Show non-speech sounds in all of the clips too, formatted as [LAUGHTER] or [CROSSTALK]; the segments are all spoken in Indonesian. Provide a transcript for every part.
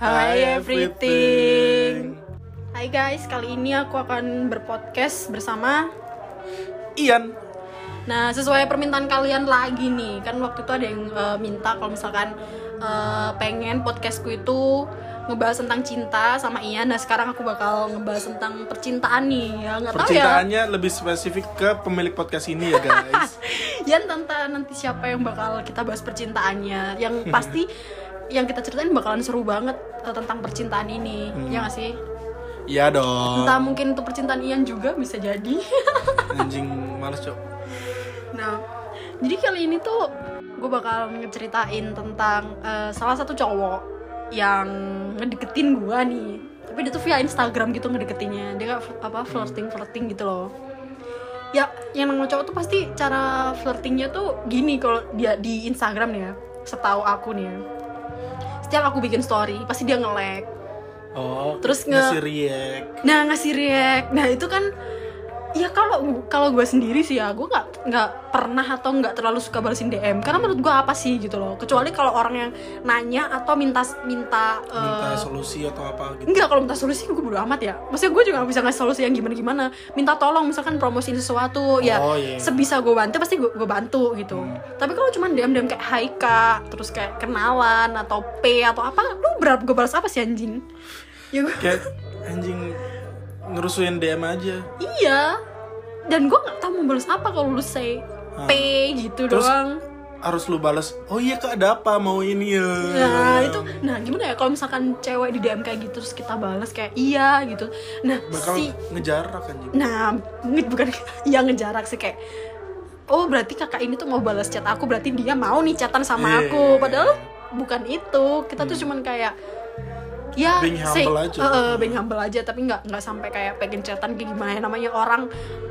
Hai everything. Hai guys, kali ini aku akan berpodcast bersama Ian. Nah, sesuai permintaan kalian lagi nih. Kan waktu itu ada yang eh, minta kalau misalkan eh, pengen podcastku itu ngebahas tentang cinta sama Ian. Nah, sekarang aku bakal ngebahas tentang percintaan nih. Ya, nggak tahu ya. Percintaannya lebih spesifik ke pemilik podcast ini ya guys. [LAUGHS] Ian tante nanti siapa yang bakal kita bahas percintaannya. Yang pasti [LAUGHS] yang kita ceritain bakalan seru banget tentang percintaan ini. Ya nggak sih? Iya dong. Entah mungkin itu percintaan Ian juga bisa jadi. [LAUGHS] Anjing males cok. nah, jadi kali ini tuh gue bakal ngeceritain tentang eh, salah satu cowok yang ngedeketin gue nih. Tapi dia tuh via Instagram gitu ngedeketinnya. Dia kayak apa flirting flirting gitu loh. Ya, yang namanya cowok tuh pasti cara flirtingnya tuh gini kalau dia di Instagram nih ya. Setahu aku nih ya. Setiap aku bikin story, pasti dia nge-like. Oh. Terus nge- ngasih react. Nah ngasih react, nah itu kan ya kalau kalau gue sendiri sih ya gue nggak nggak pernah atau nggak terlalu suka balesin DM karena menurut gue apa sih gitu loh kecuali kalau orang yang nanya atau minta minta, eh, Minta solusi atau apa gitu. enggak kalau minta solusi gue bodo amat ya maksudnya gue juga gak bisa ngasih solusi yang gimana gimana minta tolong misalkan promosiin sesuatu ya Oh, iya. sebisa gue bantu pasti gue, gue bantu gitu tapi kalau cuma DM DM kayak Hai kak terus kayak kenalan atau P atau apa lu berapa gue balas apa sih anjing ya gue Kayak anjing ngerusuin DM aja. Iya. Dan gue nggak tahu mau balas apa kalau lu say P gitu Terus- doang. Harus lu balas. Oh iya kak ada apa mau ini ya. Nah itu, nah gimana ya kalau misalkan cewek di DM kayak gitu terus kita balas kayak iya gitu. Nah Bakal si, ngejarak anjing. nah nge- bukan [LAUGHS] yang ngejarak sih kayak. Oh berarti kakak ini tuh mau balas chat aku berarti dia mau nih chatan sama Iya. aku. Padahal bukan itu. Kita tuh cuman kayak ya Being say- humble aja. eh, eh, being humble aja tapi nggak nggak sampai kayak pengen chatan kayak gimana namanya orang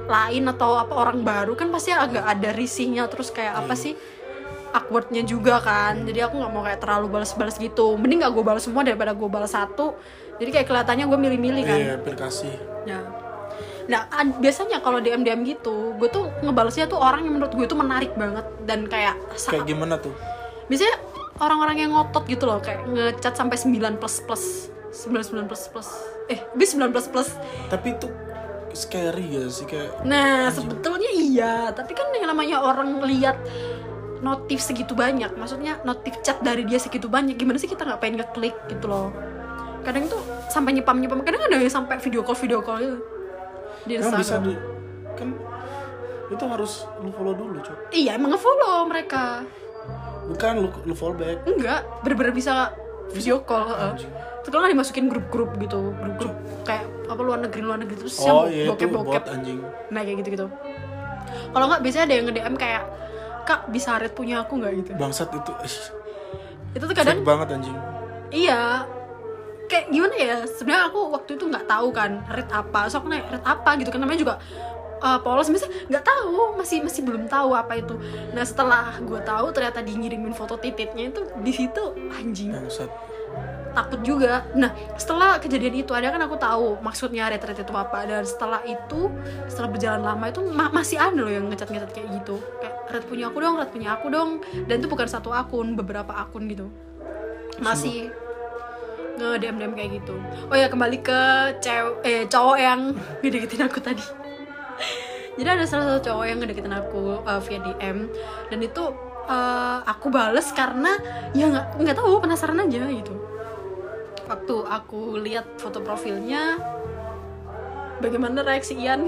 lain atau apa orang baru kan pasti agak ada risihnya terus kayak apa Iya. sih awkwardnya juga kan jadi aku nggak mau kayak terlalu balas-balas gitu mending nggak gue balas semua daripada gue balas satu jadi kayak kelihatannya gue milih-milih kan Iya, aplikasi. Nah, nah biasanya kalau DM DM gitu, gue tuh ngebalesnya tuh orang yang menurut gue itu menarik banget dan kayak Kayak gimana tuh? biasanya orang-orang yang ngotot gitu loh kayak ngecat sampai 9 plus plus. 99 plus plus. Eh bis 9 plus plus. Tapi itu scary ya sih kayak nah sebetulnya iya. Tapi kan yang namanya orang lihat notif segitu banyak maksudnya notif chat dari dia segitu banyak gimana sih kita nggak pengen ngeklik gitu loh? Kadang tuh sampai nyepam nyepam kadang ada yang sampai video call video call gitu. Di Emang bisa di kan itu harus lu follow dulu cok. Iya emang ngefollow mereka bukan lu lu follow back. Enggak bener-bener bisa video call heeh. Anjing. Terus kalau nggak dimasukin grup-grup gitu grup-grup kayak apa luar negeri luar negeri terus oh iya bokep bokep anjing. Nah kayak gitu gitu kalau nggak biasanya ada yang nge DM kayak kak bisa red punya aku nggak gitu. Bangsat itu itu tuh kadang banget anjing. Iya. Kayak gimana ya sebenarnya aku waktu itu nggak tahu kan red apa. So aku nanya red apa gitu kan namanya juga uh, polos misalnya nggak tahu masih masih belum tahu apa itu nah setelah gue tahu ternyata di ngirimin foto titiknya itu di situ anjing bangsat takut juga. Nah, setelah kejadian itu ada kan aku tahu maksudnya retret itu apa dan setelah itu setelah berjalan lama itu ma- masih ada loh yang ngecat-ngecat kayak gitu. Kayak red punya aku dong, red punya aku dong. Dan itu bukan satu akun, beberapa akun gitu. Masih nge DM DM kayak gitu. Oh ya kembali ke cewek eh cowok yang ngedeketin aku tadi. Jadi ada salah satu cowok yang ngedeketin aku uh, via DM dan itu uh, aku bales karena ya nggak nggak tahu penasaran aja gitu. Waktu aku lihat foto profilnya bagaimana reaksi Ian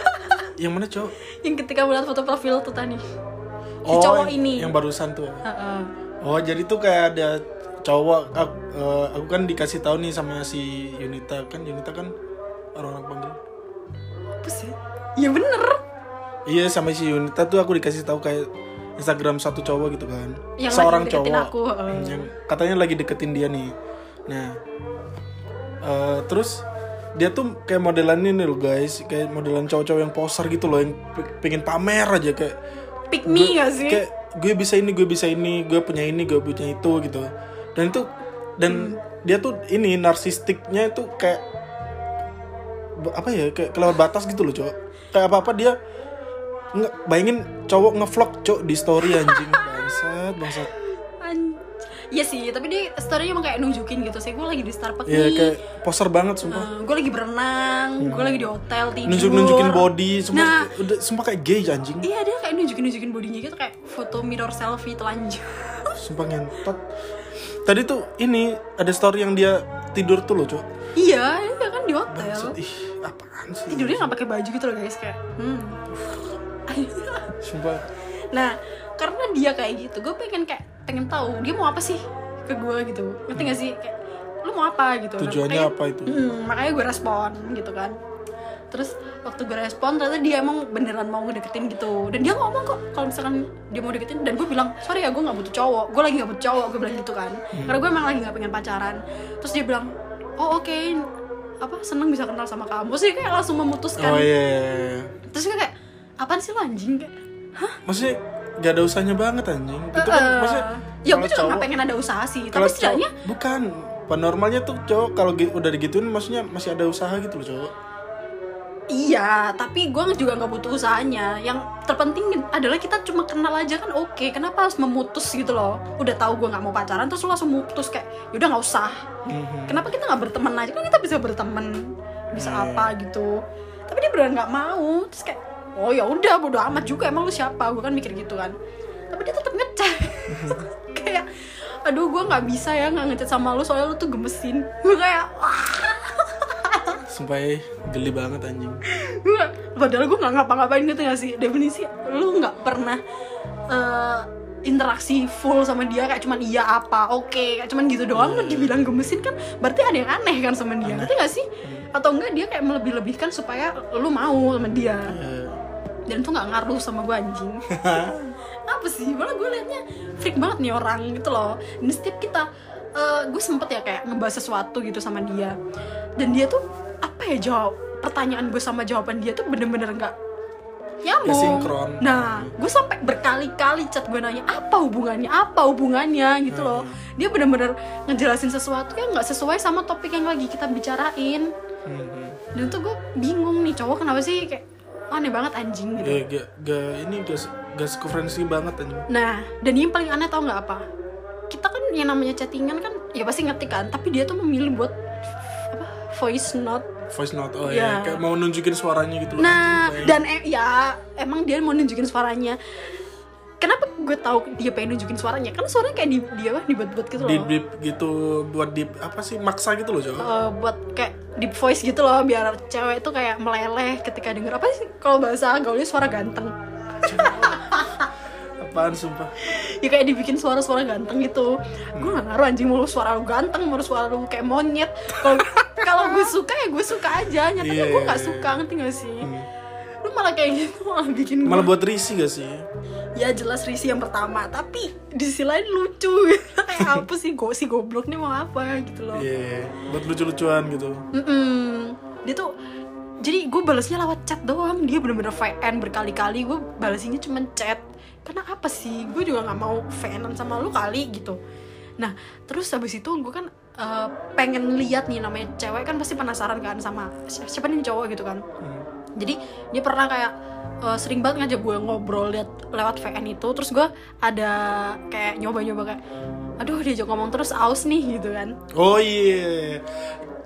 [LAUGHS] yang mana cowok? Yang ketika melihat foto profil tuh tadi. Si cowok ini. yang barusan tuh. Heeh. oh jadi tuh kayak ada cowok aku, eh, aku kan dikasih tahu nih sama si Yunita. Kan Yunita kan orang-orang panggil. Apa sih ya bener. Iya sama si Yunita tuh aku dikasih tahu kayak Instagram satu cowok gitu kan. Yang seorang cowok. aku, heeh. yang katanya lagi deketin dia nih. Nah eh, terus dia tuh kayak modelan ini loh guys. Kayak modelan cowok-cowok yang poser gitu loh yang pe- pengen pamer aja kayak pick me gak sih? kayak gue bisa ini gue bisa ini gue punya ini gue punya itu gitu. Dan itu dan dia tuh ini narsistiknya itu kayak apa ya kayak kelewat batas gitu loh cowok kayak apa apa dia nge- bayangin cowok ngevlog cowok di story anjing bangsat bangsat An- Iya sih, tapi dia story emang kayak nunjukin gitu sih. Gue lagi di Starbucks Iya nih. kayak poser banget sumpah. gue lagi berenang, gue lagi di hotel tidur. Nunjuk nunjukin body, sumpah Nah. udah sumpah kayak gay anjing. Iya dia kayak nunjukin nunjukin bodinya gitu kayak foto mirror selfie telanjang. [LAUGHS] Sumpah ngentot. Tadi tuh ini ada story yang dia tidur tuh loh, Cok. iya, iya kan di hotel. Maksud ih, apaan sih? Tidurnya nggak pakai baju gitu loh guys kayak. Hmm. Sumpah. nah karena dia kayak gitu, gue pengen kayak pengen tahu dia mau apa sih ke gue gitu. Ngerti gak sih kayak lu mau apa gitu? Nah, Tujuannya makanya- apa itu? Hmm, makanya gue respon gitu kan terus waktu gue respon ternyata dia emang beneran mau ngedeketin gitu dan dia ngomong kok kalau misalkan dia mau deketin dan gue bilang sorry ya gue nggak butuh cowok gue lagi nggak butuh cowok gue bilang gitu kan Hmm. karena gue emang lagi nggak pengen pacaran terus dia bilang oh oke apa seneng bisa kenal sama kamu sih kayak langsung memutuskan Oh iya. iya, iya. terus kayak apaan sih lo anjing kayak Maksudnya gak ada usahanya banget anjing. Itu kan "Eh, maksudnya ya gue juga nggak pengen ada usaha sih tapi setidaknya bukan normalnya tuh cowok kalau udah digituin maksudnya masih ada usaha gitu loh cowok. Iya, tapi gue juga nggak butuh usahanya. Yang terpenting adalah kita cuma kenal aja kan oke. Kenapa harus memutus gitu loh? Udah tahu gue nggak mau pacaran, terus lo langsung mutus kayak, yaudah nggak usah. Mhm. Kenapa kita nggak berteman aja? Kan kita bisa berteman, bisa Iya. apa gitu. Tapi dia beneran nggak mau. Terus kayak, oh ya udah, bodo amat juga. Emang lu siapa? Gue kan mikir gitu kan. Tapi dia tetap ngechat. [LAUGHS] kayak, aduh gue nggak bisa ya nggak ngechat sama lu soalnya lu tuh gemesin. Gue kayak, wah. Sumpah eh, geli banget anjing. gue padahal gue nggak ngapa-ngapain gitu gak sih? Definisi lu nggak pernah eh, interaksi full sama dia kayak cuman iya apa oke kayak cuman gitu doang. Lu dibilang gemesin kan berarti ada yang aneh kan sama dia ngerti gak sih? Atau enggak dia kayak melebih-lebihkan supaya lu mau sama dia. Eh, dan itu nggak ngaruh sama gue anjing. [LAUGHS] Apa sih? Malah gue liatnya freak banget nih orang gitu loh. Dan setiap kita eh, gue sempet ya kayak ngebahas sesuatu gitu sama dia. Dan dia tuh ya jawab pertanyaan gue sama jawaban dia tuh bener-bener nggak nyambung Nggak sinkron. nah gue sampai berkali-kali chat gue nanya apa hubungannya apa hubungannya gitu loh dia bener-bener ngejelasin sesuatu yang nggak sesuai sama topik yang lagi kita bicarain mhm. dan tuh gue bingung nih cowok kenapa sih kayak aneh banget anjing gitu Gak, gak, gak, ini gak, gak sekuferensi banget anjing. Nah, dan yang paling aneh tau nggak apa? Kita kan yang namanya chattingan kan, ya pasti ngetik kan. Tapi dia tuh memilih buat apa? Voice note. Voice note, oh Iya. ya, kayak mau nunjukin suaranya gitu loh. Nah, dan eh, ya emang dia mau nunjukin suaranya. Kenapa gue tahu dia pengen nunjukin suaranya? Kan suaranya kayak di dia apa? Dibuat-buat gitu loh. deep gitu buat deep apa sih maksa gitu loh cowok Eh, buat kayak deep voice gitu loh biar cewek tuh kayak meleleh ketika denger apa sih kalau bahasa gaulnya suara ganteng apaan sumpah. Ya kayak dibikin suara-suara ganteng gitu. Gue gak ngaruh anjing mau lu suara lu ganteng mau lu suara lu kayak monyet. Kalau [LAUGHS] kalau gue suka ya gue suka aja. Nyatanya Iya, gue gak iya. suka ngerti gak sih? Lu malah kayak gitu [LAUGHS] malah bikin gue malah buat risih gak sih? Ya jelas risi yang pertama. Tapi di sisi lain lucu. [LAUGHS] Kayak apa sih? Gue si goblok nih mau apa gitu loh. Iya buat lucu-lucuan gitu. Mm-mm. dia tuh jadi gue balasnya lewat chat doang. Dia bener-bener VN berkali-kali. Gue balasinnya cuma chat karena apa sih? Gue juga nggak mau VN sama lu kali gitu. Nah terus habis itu gue kan eh, pengen lihat nih namanya cewek kan pasti penasaran kan sama si- siapa nih cowok gitu kan. Hmm. jadi dia pernah kayak eh, sering banget ngajak gue ngobrol liat, lewat VN itu. Terus gue ada kayak nyoba-nyoba kayak aduh diajak ngomong terus aus nih gitu kan. Oh iya.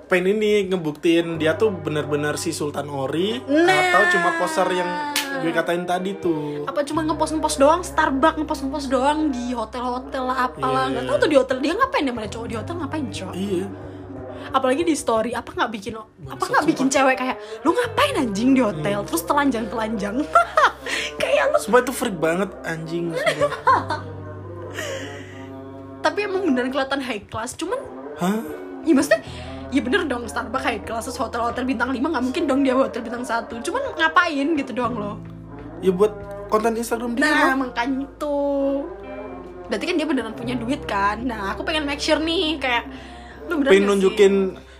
Pengen ini ngebuktiin dia tuh bener-bener si Sultan Ori Nah. atau cuma poser yang gue katain tadi tuh. Apa cuma ngepost ngepost doang? Starbucks ngepost ngepost doang di hotel-hotel lah apalah. Iya, nggak iya, tahu tuh di hotel. Dia ngapain ya? Mana cowok di hotel ngapain cowok? Iya. Apalagi di story. Apa nggak bikin apa nggak bikin cewek kayak lu ngapain anjing di hotel? Hmm. terus telanjang telanjang [LAUGHS] kayak lu sumpah itu freak banget anjing [LAUGHS] tapi emang beneran kelihatan high class. Cuman hah? Ya maksudnya ya bener dong Starbucks class terus hotel-hotel bintang 5 nggak mungkin dong dia hotel bintang satu cuman ngapain gitu doang loh ya buat konten Instagram dia Nah, loh. makanya itu. Berarti kan dia beneran punya duit kan. Nah, aku pengen make sure nih kayak lu beneran pengen nggak sih? nunjukin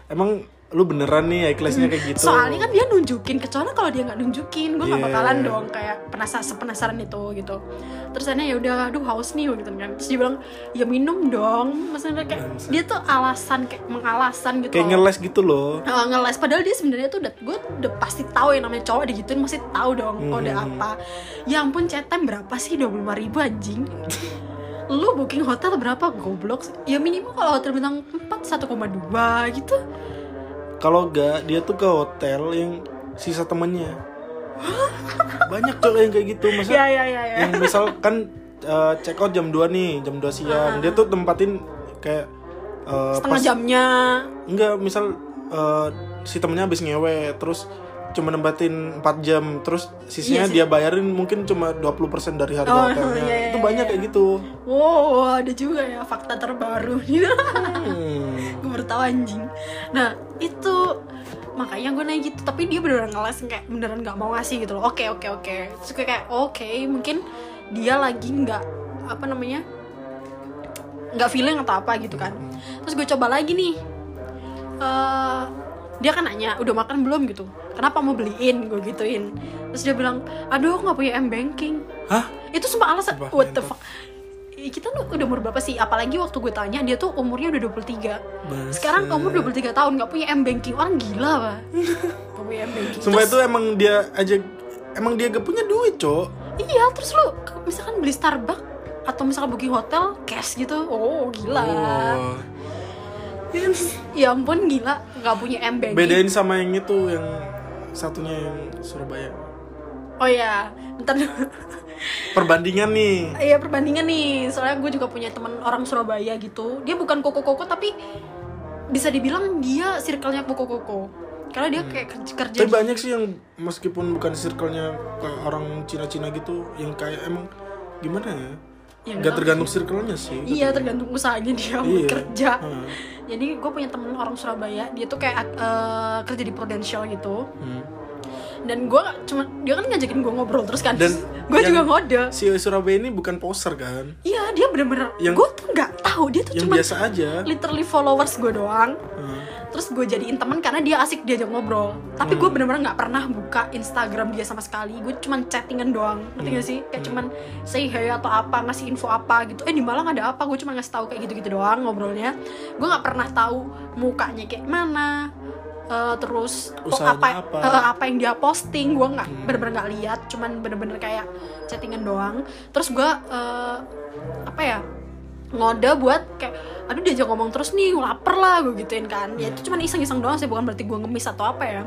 emang lu beneran nih high class-nya kayak gitu Soalnya kan dia nunjukin, kecuali kalau dia nggak nunjukin, gue nggak Iya. bakalan dong kayak penasaran sepenasaran itu gitu. Terus akhirnya ya udah, aduh haus nih gitu kan. Terus dia bilang, ya minum dong. Maksudnya kayak Bangsat. dia tuh alasan kayak mengalasan gitu. kayak ngeles gitu loh Uh, ngeles padahal dia sebenarnya tuh udah gue udah pasti tahu yang namanya cowok digituin masih tahu dong kode Hmm. apa ya ampun time berapa sih 25.000 ribu anjing [LAUGHS] lu booking hotel berapa goblok ya minimal kalau hotel bintang 4 1,2 gitu Kalau enggak dia tuh ke hotel yang sisa temennya. Banyak cowok yang kayak gitu. Masa ya ya ya ya yang misal kan eh, check out jam 2 nih, jam 2 siang. Dia tuh tempatin kayak eh, setengah pas- jamnya Enggak, misal eh, si temennya habis ngewe terus cuma nempatin 4 jam terus sisanya Iya sih. dia bayarin mungkin cuma 20% dari harga Oh, hotelnya. iya, iya, itu iya, banyak iya. kayak gitu. wow ada juga ya fakta terbaru [LAUGHS] Hmm. gue baru tahu anjing nah itu makanya gue nanya gitu tapi dia beneran ngeles kayak beneran nggak mau ngasih gitu loh oke oke oke terus gue kayak oke mungkin dia lagi nggak apa namanya nggak feeling atau apa gitu kan terus gue coba lagi nih Eh, dia kan nanya udah makan belum? gitu. Kenapa mau beliin? Gue gituin. Terus dia bilang aduh aku nggak punya m banking. Hah? itu semua alasan. Sumpah, what the fuck? Kita lu udah umur berapa sih? Apalagi waktu gue tanya dia tuh umurnya udah 23 sekarang Buset. umur 23 tahun nggak punya m banking. Orang gila pak. [LAUGHS] Nggak punya m banking. Sumpah Terus- itu emang dia aja emang dia gak punya duit, Cok. iya terus lu misalkan beli Starbucks atau misalkan booking hotel cash gitu. Oh gila. Oh. Ya ampun gila nggak punya m Bedain sama yang itu yang satunya yang Surabaya. oh ya ntar dulu. Perbandingan nih. Iya perbandingan nih, soalnya gue juga punya teman orang Surabaya gitu. Dia bukan koko-koko tapi bisa dibilang dia circle-nya koko-koko. Karena dia kayak kerja, kerja Tapi banyak sih yang meskipun bukan circle-nya orang Cina-Cina gitu yang kayak emang gimana ya? Ya, Gak nggak tergantung circle-nya sih. Iya tergantung usahanya dia mau Iya. kerja. Hmm. Jadi gue punya temen orang Surabaya, dia tuh kayak eh, kerja di Prudential gitu. Hmm. Dan gue cuma dia kan ngajakin gue ngobrol terus kan. Dan gue juga ngode. Si Surabaya ini bukan poser kan? Iya dia bener-bener. Yang- Gue tuh nggak tahu dia tuh cuma biasa aja. literally followers gue doang. Hmm. terus gue jadiin teman karena dia asik diajak ngobrol tapi gue bener-bener nggak pernah buka Instagram dia sama sekali gue cuman chattingan doang ngerti gak sih kayak cuman say hey atau apa ngasih info apa gitu eh di Malang ada apa gue cuma ngasih tahu kayak gitu-gitu doang ngobrolnya gue nggak pernah tahu mukanya kayak mana Eh, terus kok Usahanya apa apa. eh, apa yang dia posting gue nggak bener-bener nggak lihat cuman bener-bener kayak chattingan doang. Terus gue eh, apa ya ngode buat kayak aduh diajak ngomong terus nih lapar lah gue gituin kan. Ya itu cuman iseng-iseng doang sih bukan berarti gue ngemis atau apa ya.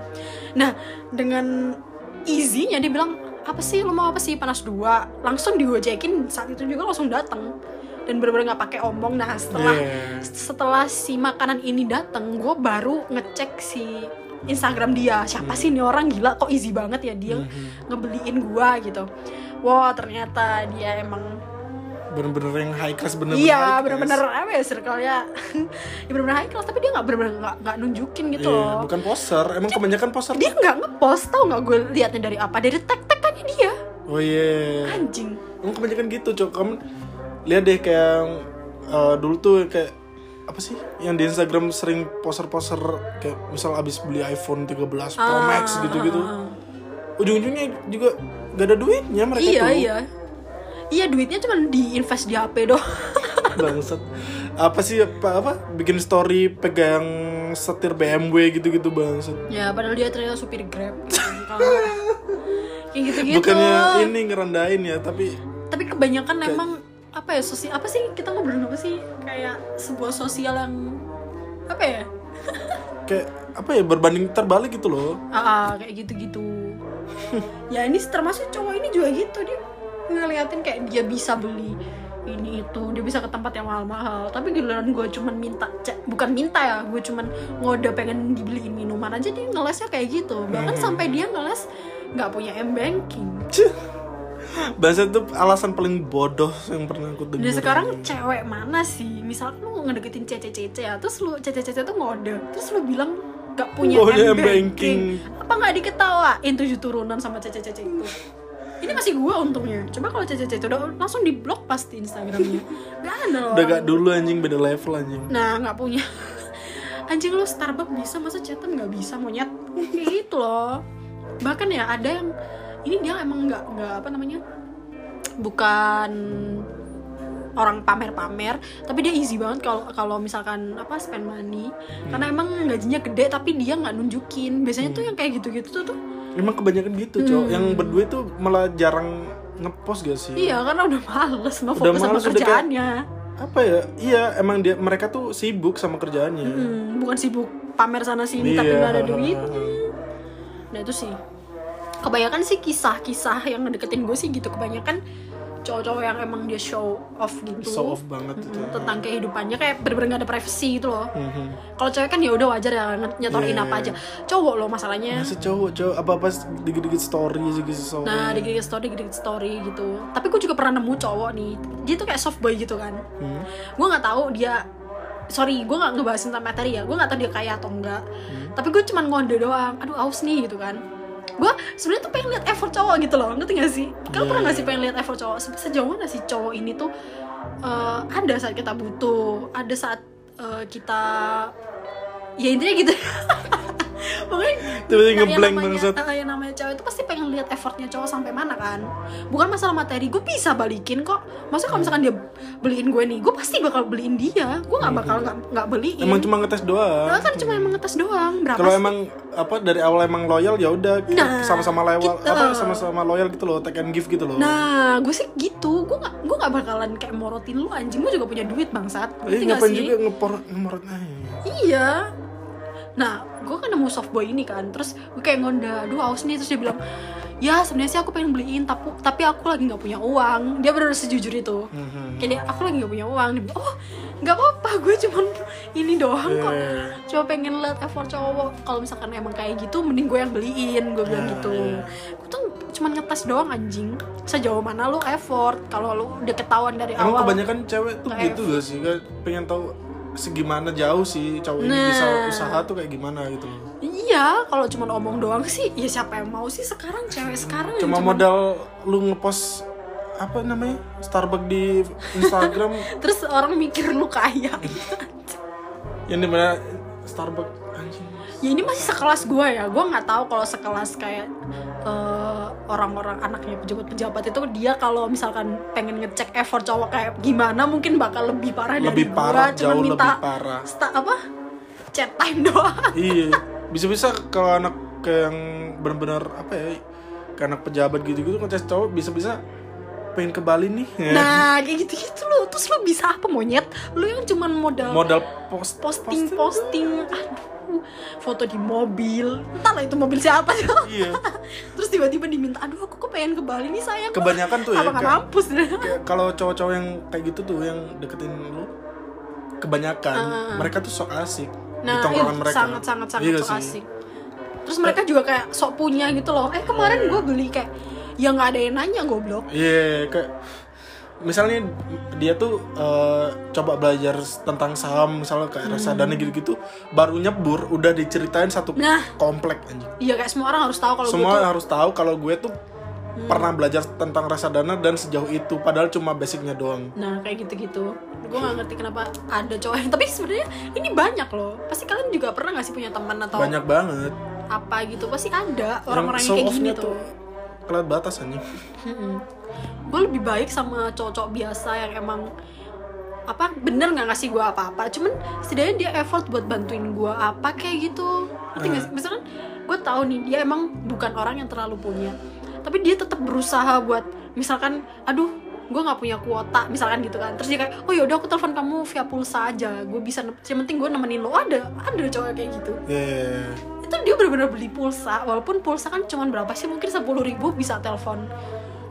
Nah dengan easy-nya dia bilang apa sih lo mau apa sih panas dua? Langsung digojekin saat itu juga langsung datang dan bener-bener nggak pakai omong nah setelah Yeah. setelah si makanan ini datang gue baru ngecek si Instagram dia siapa sih ini orang gila kok easy banget ya dia ngebeliin gua gitu wah ternyata dia emang Bener-bener yang high class bener-bener iya bener-bener apa ya circle-nya [LAUGHS] ya bener-bener high class tapi dia nggak bener-bener nggak nggak nunjukin gitu Iya, loh bukan poser. Emang kebanyakan poser. dia nggak ngepost tau nggak gue liatnya dari apa dari tag-tagannya dia Oh iya. anjing Emang kebanyakan gitu, Cok. Kamu lihat deh kayak yang, eh, dulu tuh kayak apa sih yang di Instagram sering poser-poser kayak misal abis beli iPhone 13 Pro Ah, Max gitu-gitu. ah, ah. Ujung-ujungnya juga gak ada duitnya mereka iya tuh. iya iya duitnya cuma diinvest di HP doang [LAUGHS] Bangsat. Apa sih apa apa bikin story pegang setir BMW gitu-gitu bangsat. ya padahal dia ternyata supir grab [LAUGHS] kayak gitu-gitu Bukannya ini ngerendahin ya, tapi tapi kebanyakan emang apa ya sosial apa sih kita ngobrolin apa sih? Kayak sebuah sosial yang apa ya? [LAUGHS] Kayak apa ya berbanding terbalik gitu loh. ah ah, kayak gitu-gitu. [LAUGHS] Ya ini termasuk cowok ini juga gitu. Dia ngeliatin kayak dia bisa beli ini itu dia bisa ke tempat yang mahal-mahal. Tapi giliran gue cuman minta cek bukan minta ya gue cuman ngode pengen dibeliin minuman aja dia ngelesnya kayak gitu. Bahkan sampai dia ngeles nggak punya m banking Bahasa itu alasan paling bodoh yang pernah aku dengar. Dan sekarang cewek mana sih? Misalkan lu ngedeketin cece-cece ya, terus lu cece-cece tuh ngode, terus lu bilang gak punya M M-banking. banking. Apa nggak diketawain tujuh turunan sama cece-cece itu? Ini masih gua untungnya. Coba kalau cece-cece udah langsung di blok pasti Instagramnya. Gak ada loh. Udah gak dulu anjing beda level anjing. Nah nggak punya. [LAUGHS] Anjing lu Starbucks bisa masa chatan nggak bisa monyet? Kayak gitu loh. Bahkan ya ada yang ini dia emang nggak nggak apa namanya bukan orang pamer-pamer tapi dia easy banget kalau kalau misalkan apa spend money. Karena emang gajinya gede tapi dia nggak nunjukin. Biasanya tuh yang kayak gitu-gitu tuh tuh Emang kebanyakan gitu, Cok. Hmm. Yang berduit tuh malah jarang ngepost gak sih? Iya karena udah males mau Udah fokus sama males, kayak- kerjaannya. apa ya? Iya emang dia mereka tuh sibuk sama kerjaannya. Hmm, bukan sibuk pamer sana sini tapi Iya. nggak ada duitnya. [LAUGHS] Nah itu sih kebanyakan sih kisah-kisah yang ngedeketin gue sih gitu. Kebanyakan cowok-cowok yang emang dia show off gitu. Show off banget itu Mm, tentang kehidupannya. Kayak bener-bener gak ada privacy gitu loh. Mhm. kalau cewek kan ya udah wajar ya ny- nyetorin Iya. apa aja. Cowok loh masalahnya. Masa cowok cowok apa apa dikit-dikit story dikit story. Nah dikit-dikit story dikit story gitu. Tapi gue juga pernah nemu cowok nih. Dia tuh kayak soft boy gitu kan. Hmm. gue nggak tahu dia sorry gue nggak ngebahas tentang materi ya. Gue nggak tahu dia kaya atau enggak tapi gue cuman ngonde doang. Aduh aus nih gitu kan gue sebenarnya tuh pengen lihat effort cowok gitu loh ngerti gak sih? Kalian pernah gak sih pengen lihat effort cowok? Se- sejauh mana sih cowok ini tuh eh, ada saat kita butuh ada saat eh, kita ya intinya gitu [LAUGHS] pokoknya Tiba-tiba yang ngeblank namanya- bangsat. yang namanya cewek itu pasti pengen lihat effortnya cowok sampai mana kan bukan masalah materi gue bisa balikin kok maksudnya kalau misalkan dia beliin gue nih gue pasti bakal beliin dia gue nggak bakal nggak nggak beliin emang cuma ngetes doang Nah, kan cuma emang ngetes doang berapa kalau emang apa dari awal emang loyal ya udah Nah, sama-sama loyal gitu. apa sama-sama loyal gitu loh take and give gitu loh Nah, gue sih gitu. Gue gak, gue gak bakalan kayak morotin lu anjing. Gue juga punya duit bangsat. Eh, gak ngapain juga ngepor ngemorot aja Iya. Nah, gue kan nemu soft boy ini kan. Terus gue kayak ngonda, aduh aus nih. Terus dia bilang, ya sebenarnya sih aku pengen beliin, tapi tapi aku lagi nggak punya uang. Dia benar sejujur itu. Kayak dia, aku lagi nggak punya uang. Dia bilang, oh nggak apa-apa, gue cuman [LAUGHS] ini doang kok. Iya. Cuma pengen lihat effort cowok. Kalau misalkan emang kayak gitu, mending gue yang beliin. Gue bilang gitu. iya. Gue tuh cuman ngetes doang anjing. Sejauh mana lu effort? Kalau lu udah ketahuan dari emang awal. kebanyakan cewek tuh gitu gak sih Kayak pengen tahu segimana jauh sih cowok ini Nah. bisa usaha tuh kayak gimana gitu Iya, kalau cuma omong doang sih, ya siapa yang mau sih sekarang cewek sekarang cuma cuman- modal lu ngepost apa namanya? Starbucks di Instagram. [LAUGHS] Terus orang mikir lu kaya. yang di mana? Starbucks ya ini masih sekelas gue ya, gue nggak tahu kalau sekelas kayak eh, orang-orang anaknya pejabat-pejabat itu dia kalau misalkan pengen ngecek effort cowok kayak gimana mungkin bakal lebih parah dari lebih gue, parah cuman jauh minta lebih parah. sta- apa? Chat time doang. iya. Bisa-bisa kalau anak kayak yang benar-benar apa ya kayak anak pejabat gitu-gitu ngecas cowok bisa-bisa pengen ke Bali nih. [LAUGHS] Nah, kayak gitu-gitu loh. Terus lu bisa apa monyet? Lu yang cuman modal modal post posting posting. Aduh foto di mobil. Entahlah itu mobil siapa. Iya. [LAUGHS] Terus tiba-tiba diminta aduh aku kok pengen ke Bali nih sayang. Kebanyakan tuh ya apa mampus kayak kalau cowok-cowok yang kayak gitu tuh yang deketin lu kebanyakan mereka tuh sok asik di Ah. nah tongkrongan itu mereka. sangat sangat sangat Iya sok sih? asik. Terus mereka juga kayak sok punya gitu loh. Eh kemarin gue beli kayak ya nggak ada yang nanya goblok. Iya, kayak misalnya dia tuh eh, coba belajar tentang saham misalnya kayak reksadana gitu-gitu baru nyebur udah diceritain satu Hmm. Nah. komplek anjing. iya kayak semua orang harus tahu kalau gue Semua tuh Hmm. harus tahu kalau gue tuh pernah belajar tentang reksadana dan sejauh itu padahal cuma basicnya doang. nah kayak gitu-gitu gue nggak ngerti kenapa ada cowok yang tapi sebenarnya ini banyak loh pasti kalian juga pernah nggak sih punya teman atau Banyak banget. apa gitu pasti ada orang-orang yang kayak gini off-nya tuh kelewat batas anjing. gue lebih baik sama cowok-cowok biasa yang emang apa bener nggak ngasih gue apa-apa. Cuman setidaknya dia effort buat bantuin gue apa kayak gitu. Ngerti nggak sih? Misalkan gue tahu nih dia emang bukan orang yang terlalu punya. Tapi dia tetap berusaha buat misalkan aduh gue nggak punya kuota misalkan gitu kan. Terus dia kayak oh yaudah aku telepon kamu via pulsa aja. Gue bisa yang penting gue nemenin lo ada ada cowok kayak gitu. Iya. Itu dia benar-benar beli pulsa. Walaupun pulsa kan cuman berapa sih? Mungkin sepuluh ribu bisa telepon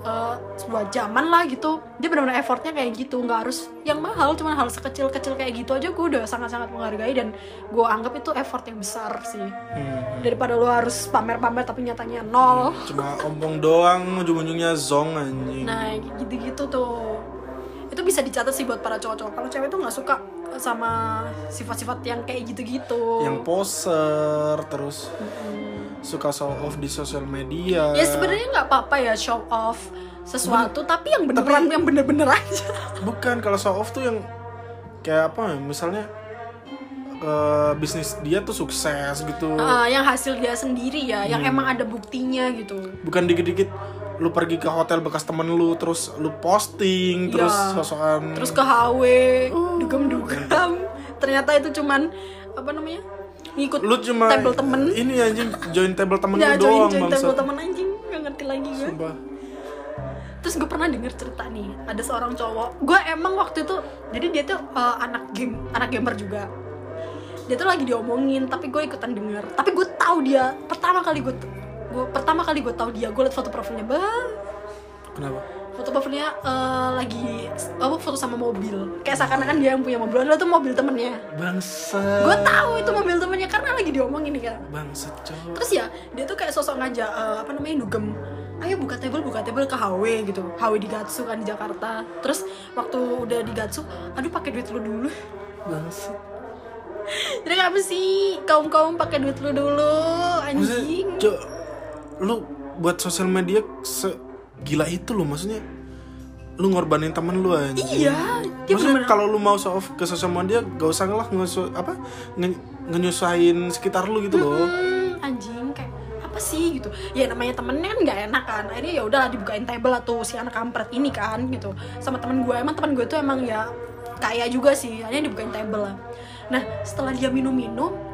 eh, sebuah zaman lah gitu. Dia benar-benar effortnya kayak gitu. Nggak harus yang mahal cuman hal sekecil-kecil kayak gitu aja gue udah sangat-sangat menghargai dan gue anggap itu effort yang besar sih. Hmm. daripada lo harus pamer-pamer tapi nyatanya nol. Cuma omong doang ujung-ujungnya zong anjing. nah gitu-gitu tuh. Itu bisa dicatat sih buat para cowok-cowok. Kalau cewek tuh nggak suka sama sifat-sifat yang kayak gitu-gitu. Yang poser terus suka show off di sosial media. ya sebenarnya nggak apa-apa ya show off sesuatu tapi yang beneran yang bener-bener aja. [LAUGHS] Bukan kalau show off tuh yang kayak apa ya, misalnya eh, bisnis dia tuh sukses gitu. Ah, yang hasil dia sendiri ya yang emang ada buktinya gitu. Bukan dikit-dikit lu pergi ke hotel bekas temen lu terus lu posting terus Iya. sosokan terus ke HW dugem-dugem. [LAUGHS] Ternyata itu cuman apa namanya ngikut lu cuma table temen. ini anjing join table temen ya join doang join bangsat. table temen anjing nggak ngerti lagi gue. Sumpah. terus gue pernah denger cerita nih ada seorang cowok. Gue emang waktu itu jadi dia tuh uh, anak game anak gamer juga. Dia tuh lagi diomongin tapi gue ikutan denger. Tapi gue tahu dia pertama kali gue gue pertama kali gue tahu dia gue liat foto profilnya bah. Kenapa? foto profilnya uh, lagi apa foto sama mobil. Kayak seakan-akan dia yang punya mobil. Adalah tuh mobil temennya. Bangsat. gue tahu itu mobil temennya karena lagi diomongin nih kan Bangsat, cowok. terus ya dia tuh kayak sosok ngajak eh, apa namanya dugem ayo buka table buka table ke HW gitu. HW di Gatsu kan di Jakarta. Terus waktu udah di Gatsu aduh pakai duit lu dulu. Bangsat. [LAUGHS] jadi kenapa sih? Kaum kaum pakai duit lu dulu Maksudnya, anjing. Cok, lu buat sosial media segila itu lu maksudnya. Lu ngorbanin temen lu anjing. iya Maksudnya kalau lu mau show off ke sosial media gak usah lah ngesu, apa nge, ngenyusahin sekitar lu gitu loh. Hmm, anjing kayak apa sih gitu. Ya namanya temennya kan nggak enak kan. Akhirnya ya udahlah dibukain table atau si anak kampret ini kan gitu. Sama temen gue emang temen gue tuh emang ya kaya juga sih akhirnya dibukain table lah. Nah setelah dia minum-minum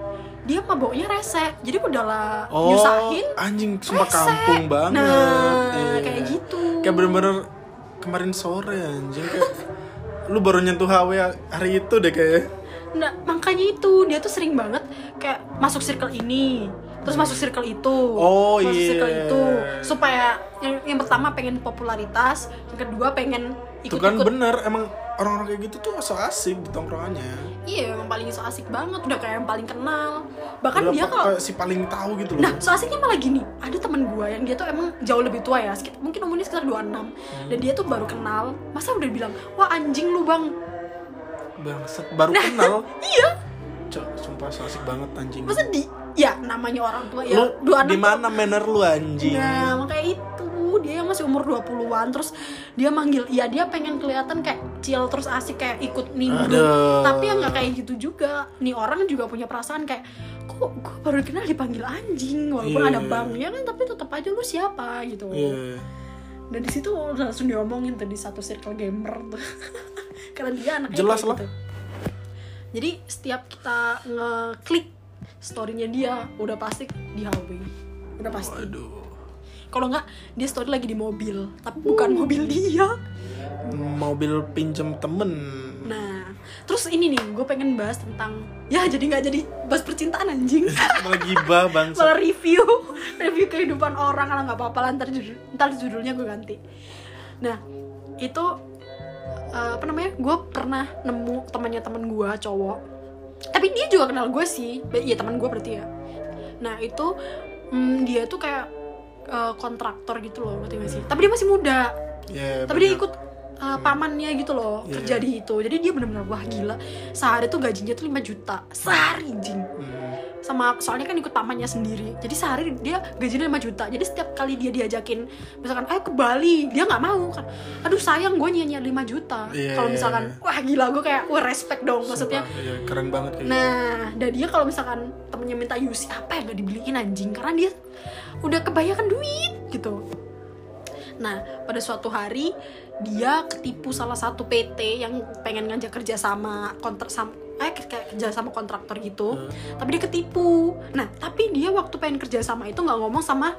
dia maboknya rese jadi udahlah Oh, nyusahin anjing sumpah rese. kampung banget. nah Iya. kayak gitu Kayak bener-bener kemarin sore anjing kayak [LAUGHS] lu baru nyentuh HW hari itu deh kayak. Nah, makanya itu dia tuh sering banget kayak masuk circle ini, terus masuk circle itu, Oh, masuk iya. circle itu, supaya yang yang pertama pengen popularitas, yang kedua pengen Itu kan ikut-ikut. bener emang orang-orang kayak gitu tuh so asik di tongkrongannya. Iya, yang paling so asik banget, udah kayak yang paling kenal. Bahkan Udah dia kalau si paling tahu gitu loh. Nah, so asiknya malah gini, ada temen gue yang dia tuh emang jauh lebih tua ya, sekitar, mungkin umurnya sekitar 26 Hmm. Dan dia tuh baru kenal, masa udah bilang, wah anjing lu bang Bangsat baru kenal. [LAUGHS] Iya, Cok, sumpah so asik banget anjing. masa di, ya namanya orang tua ya lu 26 di mana manner lu anjing? Nah, makanya itu dia yang masih umur 20-an terus dia manggil ya dia pengen kelihatan kayak chill terus asik kayak ikut nimbrung. Aduh. Tapi yang nggak kayak gitu juga. Nih orang juga punya perasaan kayak kok gue baru kenal dipanggil anjing walaupun Iya. ada banknya kan tapi tetap aja lu siapa gitu. Iya. Dan di situ langsung diomongin tuh di satu circle gamer tuh. [LAUGHS] Karena dia anaknya Jelas lah. gitu. Jadi setiap kita ngeklik storynya dia udah pasti di HW. Udah pasti Waduh. Kalau nggak dia story lagi di mobil. Tapi bukan mobil dia. Mobil pinjem temen. nah terus ini nih gue pengen bahas tentang ya jadi nggak jadi bahas percintaan anjing. [LAUGHS] Malah gibah bangsa. malah review. Review kehidupan orang kalau nggak apa-apa lah ntar, judul, ntar judulnya gue ganti. Nah itu eh, apa namanya gue pernah nemu temannya temen gue cowok. Tapi dia juga kenal gue sih. Iya teman gue berarti ya. Nah itu mm, dia tuh kayak eh, kontraktor gitu loh ngerti gak sih? Tapi dia masih muda. Ya, tapi dia banyak. ikut uh, pamannya gitu loh Iya. kerja di itu. Jadi dia benar-benar wah gila. Sehari tuh gajinya tuh 5 juta sehari jing Hmm. sama soalnya kan ikut pamannya sendiri. Jadi sehari dia gajinya 5 juta. Jadi setiap kali dia diajakin misalkan ayo ke Bali dia nggak mau kan. Aduh sayang gue nyanyi 5 juta. Iya. kalau misalkan wah gila gue kayak wah respect dong maksudnya. Sumpah, iya, keren banget kayak gitu. Nah, dan dia kalau misalkan temennya minta UC apa yang gak dibeliin anjing? Karena dia udah kebanyakan duit gitu. Nah, pada suatu hari dia ketipu salah satu PT yang pengen ngajak kerja sama kontrak sama eh kayak kerja sama kontraktor gitu. Hmm. Tapi dia ketipu. Nah, tapi dia waktu pengen kerja sama itu nggak ngomong sama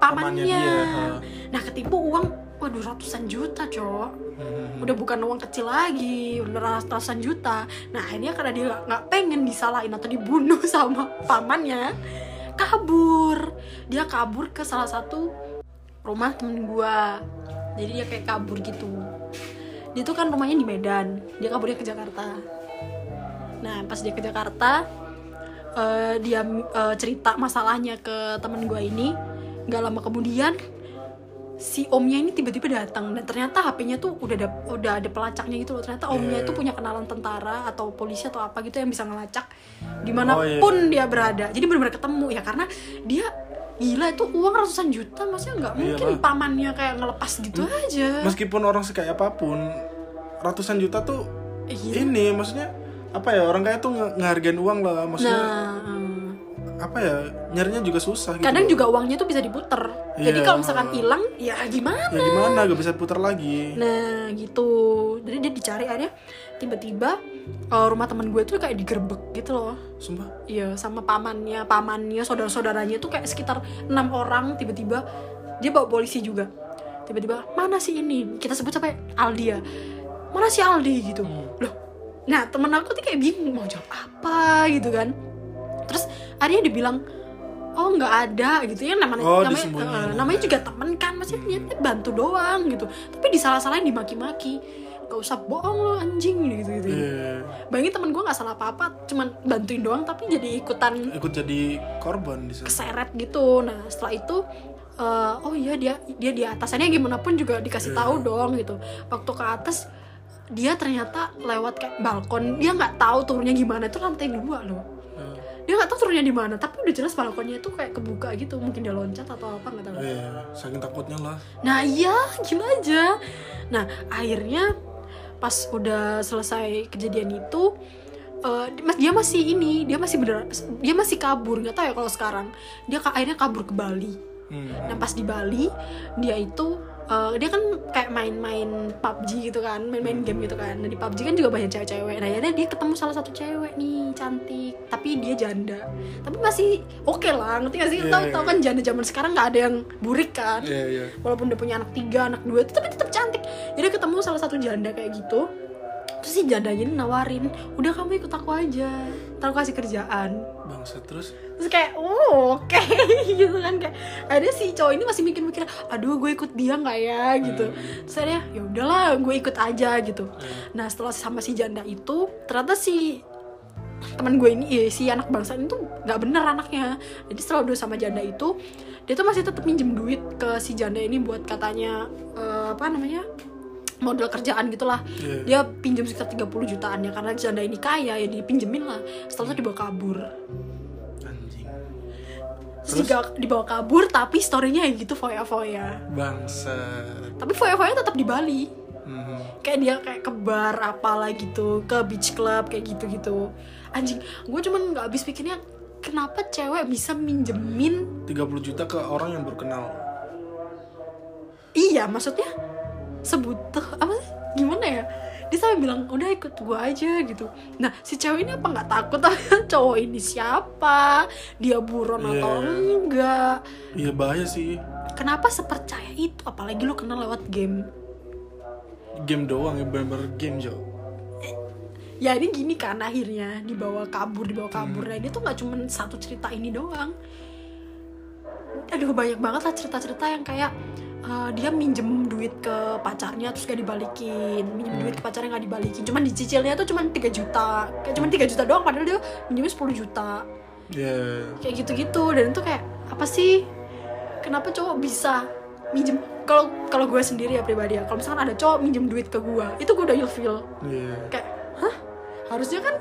Pamannya pamannya. dia. Nah, ketipu uang waduh ratusan juta, Cok Hmm. udah bukan uang kecil lagi udah ratusan juta nah akhirnya karena dia nggak pengen disalahin atau dibunuh [LAUGHS] sama pamannya kabur. Dia kabur ke salah satu rumah temen gua. Jadi dia kayak kabur gitu. Dia tuh kan rumahnya di Medan. Dia kaburnya ke Jakarta. Nah pas dia ke Jakarta eh, dia eh, cerita masalahnya ke temen gua ini. Nggak lama kemudian si omnya ini tiba-tiba datang dan ternyata HP-nya tuh udah ada udah ada pelacaknya gitu loh ternyata omnya Yeah. itu punya kenalan tentara atau polisi atau apa gitu yang bisa ngelacak Oh, di mana pun dia berada jadi benar-benar ketemu ya karena dia gila itu uang ratusan juta maksudnya nggak mungkin Iyalah. pamannya kayak ngelepas gitu aja Meskipun orang sekaya apa pun, ratusan juta tuh Iya. ini maksudnya apa ya orang kaya tuh nge- ngehargain uang lah maksudnya nah hmm. Apa ya nyarinya juga susah gitu kadang loh. juga uangnya tuh bisa diputer. Jadi Iya. kalau misalkan hilang ya gimana? Ya gimana gak bisa putar lagi. Nah gitu. Jadi dia dicari akhirnya Tiba-tiba eh, rumah temen gue tuh kayak digerebek gitu loh. Sumpah? Iya sama pamannya Pamannya, saudara-saudaranya tuh kayak sekitar enam orang Tiba-tiba dia bawa polisi juga. Tiba-tiba mana sih ini? Kita sebut sampai Aldi ya. Mana si Aldi? Gitu. Loh nah temen aku tuh kayak bingung mau jawab apa? Gitu kan terus akhirnya dibilang oh nggak ada gitu ya namanya Oh, namanya, eh, namanya juga temen kan maksudnya dia bantu doang gitu. Tapi disalah-salahin dimaki-maki. Gak usah bohong lo anjing gitu gitu Iya. bayangin temen gue nggak salah apa-apa cuman bantuin doang tapi jadi ikutan ikut jadi korban di keseret gitu. Nah setelah itu eh, oh iya dia dia di atasannya gimana pun juga dikasih tahu dong gitu. Waktu ke atas dia ternyata lewat kayak balkon. Dia nggak tahu turunnya gimana itu lantai dua loh dia nggak tahu turunnya di mana tapi udah jelas balkonnya itu kayak kebuka gitu mungkin dia loncat atau apa nggak tahu. Iya saking takutnya lah. Nah iya gila aja. Nah akhirnya pas udah selesai kejadian itu mas dia masih ini dia masih bener dia masih kabur nggak tahu ya kalau sekarang. Dia akhirnya kabur ke Bali. Hmm. nah pas di Bali dia itu eh, dia kan kayak main-main PUBG gitu kan main-main game gitu kan. Nah di PUBG kan juga banyak cewek-cewek. Nah akhirnya dia ketemu salah satu cewek nih cantik. Tapi dia janda. Tapi masih oke lah ngerti gak sih? Iya, tahu iya. tahu kan janda zaman sekarang nggak ada yang burik kan? Iya iya. Walaupun udah punya anak tiga anak dua tapi tetap cantik. Jadi ketemu salah satu janda kayak gitu terus si jandanya ini nawarin udah kamu ikut aku aja. Aku kasih kerjaan. Bangsa terus? Terus kayak oh oke. [LAUGHS] Gitu kan kayak ada si cowok ini masih mikir-mikir aduh gue ikut dia nggak ya? Gitu. Terus akhirnya ya udahlah gue ikut aja gitu. Nah setelah sama si janda itu ternyata si teman gue ini eh, si anak bangsa ini tuh nggak bener anaknya. Jadi setelah udah sama janda itu dia tuh masih tetap minjem duit ke si janda ini buat katanya eh, apa namanya modal kerjaan gitulah. Iya. dia pinjam sekitar 30 jutaan ya karena janda ini kaya ya dipinjemin lah. Setelah itu dibawa kabur. Anjing. Terus diga- dibawa kabur tapi storynya ya gitu foya-foya. Bangsa tapi foya-foya tetap di Bali. Mhm. kayak dia kayak ke bar apalah gitu ke beach club kayak gitu-gitu. Anjing gue cuman nggak habis pikirnya kenapa cewek bisa minjemin 30 juta ke orang yang baru kenal iya maksudnya sebutuh apa sih? Gimana ya? Dia sampai bilang udah ikut gue aja gitu. Nah si cewek ini apa nggak takut? [LAUGHS] Cowok ini siapa? Dia buron atau Iya. enggak? Iya bahaya sih. Kenapa sepercaya itu? Apalagi lu kenal lewat game. Game doang ya bener-bener game Jo. Ya ini gini kan akhirnya. Dibawa kabur dibawa kabur. Nah dia tuh nggak cuma satu cerita ini doang. Aduh banyak banget lah cerita-cerita yang kayak uh, dia minjem duit ke pacarnya terus gak dibalikin. Minjem duit ke pacarnya nggak dibalikin. Cuman dicicilnya tuh cuman 3 juta. Kayak cuman 3 juta doang padahal dia minjemnya 10 juta. Ya kayak gitu-gitu. Dan itu kayak apa sih? Kenapa cowok bisa minjem? Kalau kalau gue sendiri ya pribadi ya. Kalau misalkan ada cowok minjem duit ke gue itu gue udah ilfeel. Iya. Kayak hah? Harusnya kan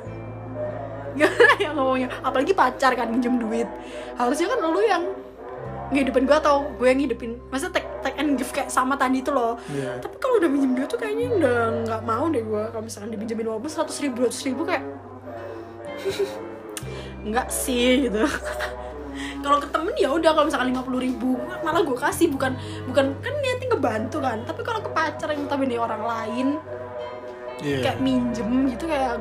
[LAUGHS] gimana ya ngomongnya? Apalagi pacar kan minjem duit. Harusnya kan lu yang ngidupin gue atau gue yang ngidupin masa take, take and give kayak sama tadi itu loh. Iya. Tapi kalau udah minjem duit tuh kayaknya udah nggak mau deh gue kalau misalkan dipinjemin walaupun seratus ribu dua ribu kayak [LAUGHS] nggak sih gitu. [LAUGHS] Kalau ke temen ya udah kalau misalkan lima puluh ribu malah gue kasih bukan bukan kan niatnya ngebantu kan. Tapi kalau ke pacar yang tapi orang lain iya. kayak minjem gitu kayak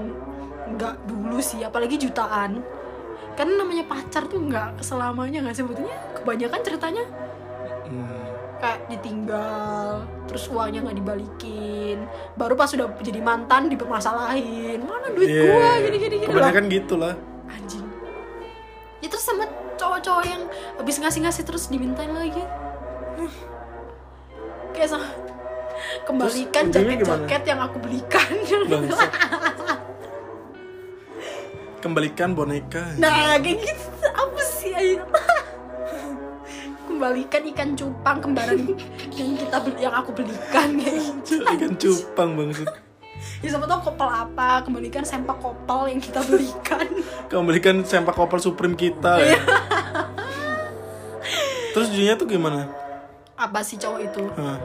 nggak dulu sih apalagi jutaan. Kan namanya pacar tuh nggak selamanya nggak sebetulnya kebanyakan ceritanya Hmm. kayak ditinggal terus uangnya nggak dibalikin baru pas sudah jadi mantan dipermasalahin. Mana duit Iya. gua? Gini gini gini lah kebanyakan gitu lah anjing. Ya terus sama cowok-cowok yang habis ngasih-ngasih terus dimintain lagi. Hmm. kayak sama kembalikan jaket-jaket yang aku belikan. [LAUGHS] Kembalikan boneka. Nah kayak gitu. Apa sih ayo kembalikan ikan cupang kembaran yang kita beli- yang aku belikan. Kayak gitu ikan cupang maksud. Ya siapa tau kopel apa kembalikan sempak kopel yang kita belikan. Kembalikan sempak kopel supreme kita Iya. ya terus ujungnya tuh gimana? Apa sih cowok itu?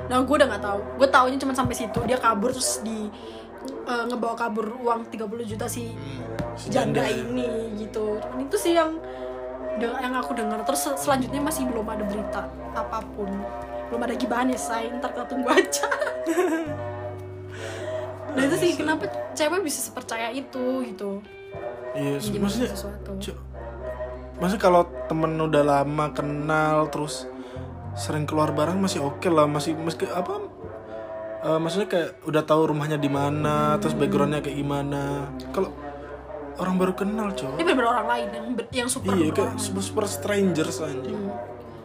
Nah gue udah nggak tahu. Gue taunya cuma sampai situ. Dia kabur terus di eh, ngebawa kabur uang 30 juta si si janda janda. ini gitu. Dan itu sih yang yang aku dengar. Terus sel- selanjutnya masih belum ada berita apa pun. Belum ada gibahan ya say. Ntar kita tunggu [LAUGHS] aja. Nah itu sih kenapa cewek bisa sepercaya itu gitu? Iya Minjemin maksudnya sesuatu. maksudnya kalau temen udah lama kenal terus sering keluar bareng masih oke lah. Masih meski apa eh, maksudnya kayak udah tahu rumahnya di mana terus backgroundnya kayak gimana. Kalau orang baru kenal cowok ini bener-bener orang lain yang yang super iya kayak super super strangers anjing.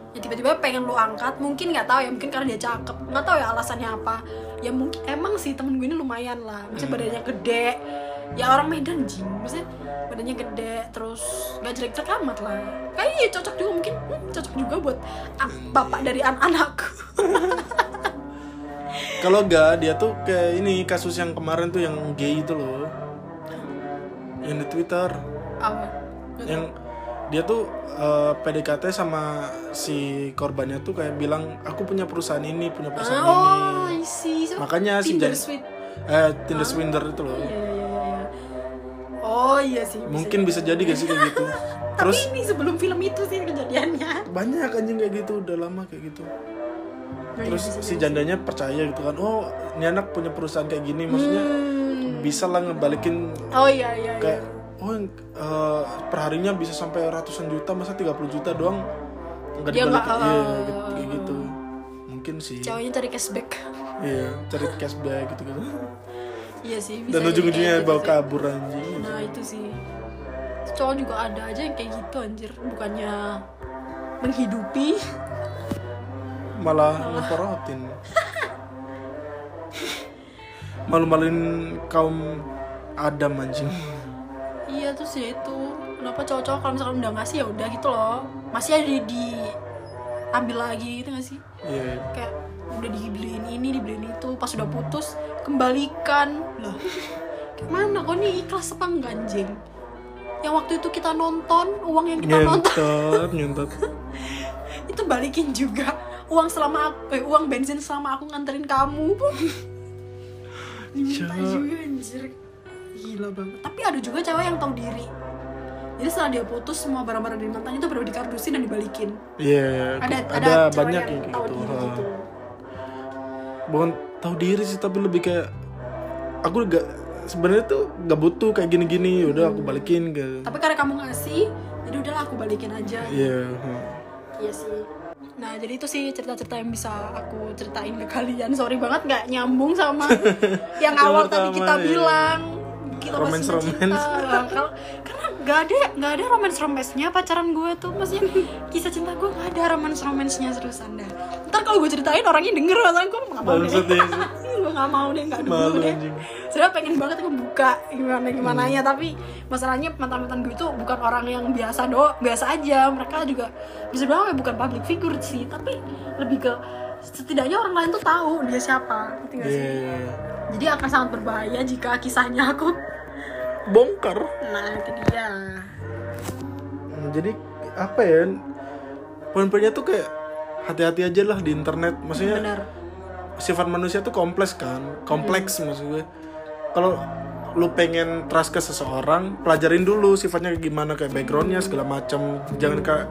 Ya tiba-tiba pengen lu angkat mungkin nggak tahu ya mungkin karena dia cakep. Nggak tahu ya alasannya apa. Ya mungkin emang sih temen gue ini lumayan lah. Maksudnya badannya gede. Ya orang Medan jing maksudnya badannya gede terus gak jelek-jelek amat lah. Kayaknya ya cocok juga mungkin hmm, cocok juga buat ah, bapak dari anak-anakku [LAUGHS] kalau enggak dia tuh kayak ini kasus yang kemarin tuh yang gay itu loh yang di Twitter. Apa? Yang dia tuh eh, PDKT sama si korbannya tuh kayak bilang aku punya perusahaan ini punya perusahaan oh ini. So, makanya si Tinder eh Tinder Swinder itu loh. Iya iya iya iya. Oh iya sih bisa mungkin bisa jadi. gak sih kayak gitu? [LAUGHS] Tapi terus ini sebelum film itu sih kejadiannya. Banyak anjing kayak gitu udah lama kayak gitu. Oh, iya, terus si jandanya percaya gitu kan oh ini anak punya perusahaan kayak gini maksudnya Hmm. Bisa lah ngebalikin oh iya iya iya. kayak oh yang, eh, perharinya bisa sampai ratusan juta masa 30 juta doang? Nggak Dia dibalikin. Nggak, iya eh, gitu, kayak gitu. Mungkin sih. Ceweknya cari cashback. Iya cari cashback gitu gitu iya sih bisa dan ujung-ujungnya bawa gitu sih. kabur anjing. Nah itu sih. Cowok juga ada aja yang kayak gitu anjir. Bukannya menghidupi. Malah ngeporotin [LAUGHS] malu-maluin kaum Adam anjing. Iya tuh sih itu. Kenapa cowok-cowok kalau misalkan udah ngasih ya udah gitu loh. Masih ada di, ambil lagi gitu gak sih? Iya kayak udah dibeliin ini dibeliin itu. Pas udah putus kembalikan. Lah mana kok nih ikhlas apa enggak anjing? Yang waktu itu kita nonton uang yang kita nonton. nyentot nyentot [LAUGHS] itu balikin juga. Uang selama aku, eh, uang bensin selama aku nganterin kamu diminta juga anjir. Gila banget. Tapi ada juga cewek yang tahu diri. Jadi setelah dia putus semua barang-barang dari mantannya itu baru dikardusin dan dibalikin. Iya ada ada, ada, cewek banyak yang yang tahu gitu. diri gitu. Bukan tahu diri sih tapi lebih kayak aku gak sebenarnya tuh gak butuh kayak gini-gini. Udah aku balikin ke tapi karena kamu ngasih jadi udahlah aku balikin aja. Iya ha. Iya sih. Nah jadi itu sih cerita-cerita yang bisa aku ceritain ke kalian. Sorry banget nggak nyambung sama [LAUGHS] yang awal tadi kita iya. bilang. Kita cinta. [LAUGHS] Kalau- Karena nggak ada nggak ada romance romansnya pacaran gue tuh maksudnya kisah cinta gue nggak ada romance romansnya seriusan dah. Ntar kalau gue ceritain orangnya denger orang gue nggak mau deh. [LAUGHS] Gue nggak mau deh nggak dulu Malu, deh. anjing. Sebenernya pengen banget gue buka gimana gimana ya tapi masalahnya mantan mantan gue itu bukan orang yang biasa do biasa aja. Mereka juga bisa bilang ya bukan public figure sih. Tapi lebih ke setidaknya orang lain tuh tahu dia siapa ngerti gak sih? Iya. jadi akan sangat berbahaya jika kisahnya aku bongkar. Nah itu dia. Hmm, jadi apa ya? Poin-poinnya tuh kayak hati-hati aja lah di internet. Maksudnya benar sifat manusia tuh kompleks kan kompleks maksud gue. Kalau lu pengen trust ke seseorang pelajarin dulu sifatnya kayak gimana kayak backgroundnya segala macam jangan kayak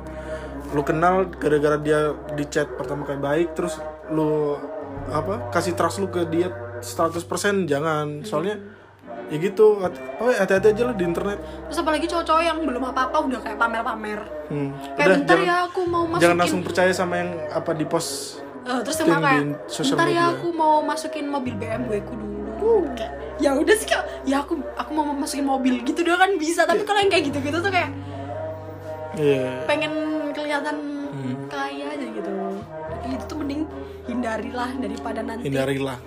lu kenal gara-gara dia di chat pertama kayak baik terus lu apa kasih trust lu ke dia 100% jangan. Soalnya ya gitu oh, hati-hati aja lah di internet. Terus apalagi cowok-cowok yang belum apa-apa udah kayak pamer-pamer. Hmm. kayak udah bentar jangan ya aku mau masukin jangan langsung percaya sama yang apa di post Eh, terus emang kayak bentar ya media." aku mau masukin mobil BMW ku dulu. Kayak ya udah sih kayak ya aku aku mau masukin mobil. Gitu doang kan bisa tapi kalau yang kayak gitu-gitu tuh kayak iya. pengen kelihatan Hmm. kaya aja gitu. Jadi itu tuh mending hindarilah daripada nanti hindarilah.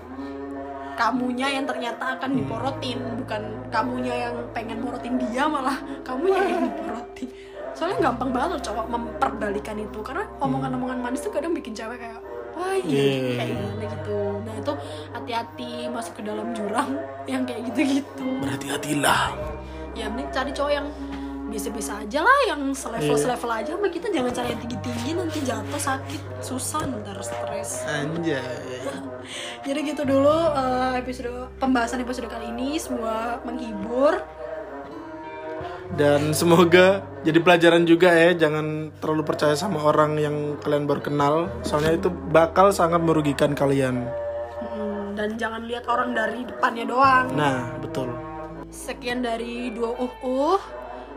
kamunya yang ternyata akan diporotin bukan kamunya yang pengen morotin dia malah kamunya yang diporotin. Soalnya gampang banget cowok memperbalikan itu. Karena omongan-omongan manis tuh kadang bikin cewek kayak wah iya Yeah. kayak gimana gitu. Nah itu hati-hati masuk ke dalam jurang [LAUGHS] yang kayak gitu-gitu. Berhati-hatilah. Ya mending cari cowok yang biasa-biasa aja lah yang selevel Iya. selevel aja. Sama kita jangan cari yang tinggi-tinggi nanti jatuh sakit susah ntar stres. Anjay. [LAUGHS] Jadi gitu dulu eh, episode pembahasan episode kali ini. Semoga menghibur dan semoga jadi pelajaran juga ya jangan terlalu percaya sama orang yang kalian baru kenal. Soalnya itu bakal sangat merugikan kalian. Hmm, dan jangan lihat orang dari depannya doang. Nah betul. Sekian dari dua uh uh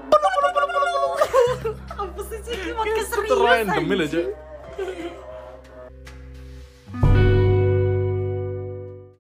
[LAUGHS] apa sih sih podcast serius random aja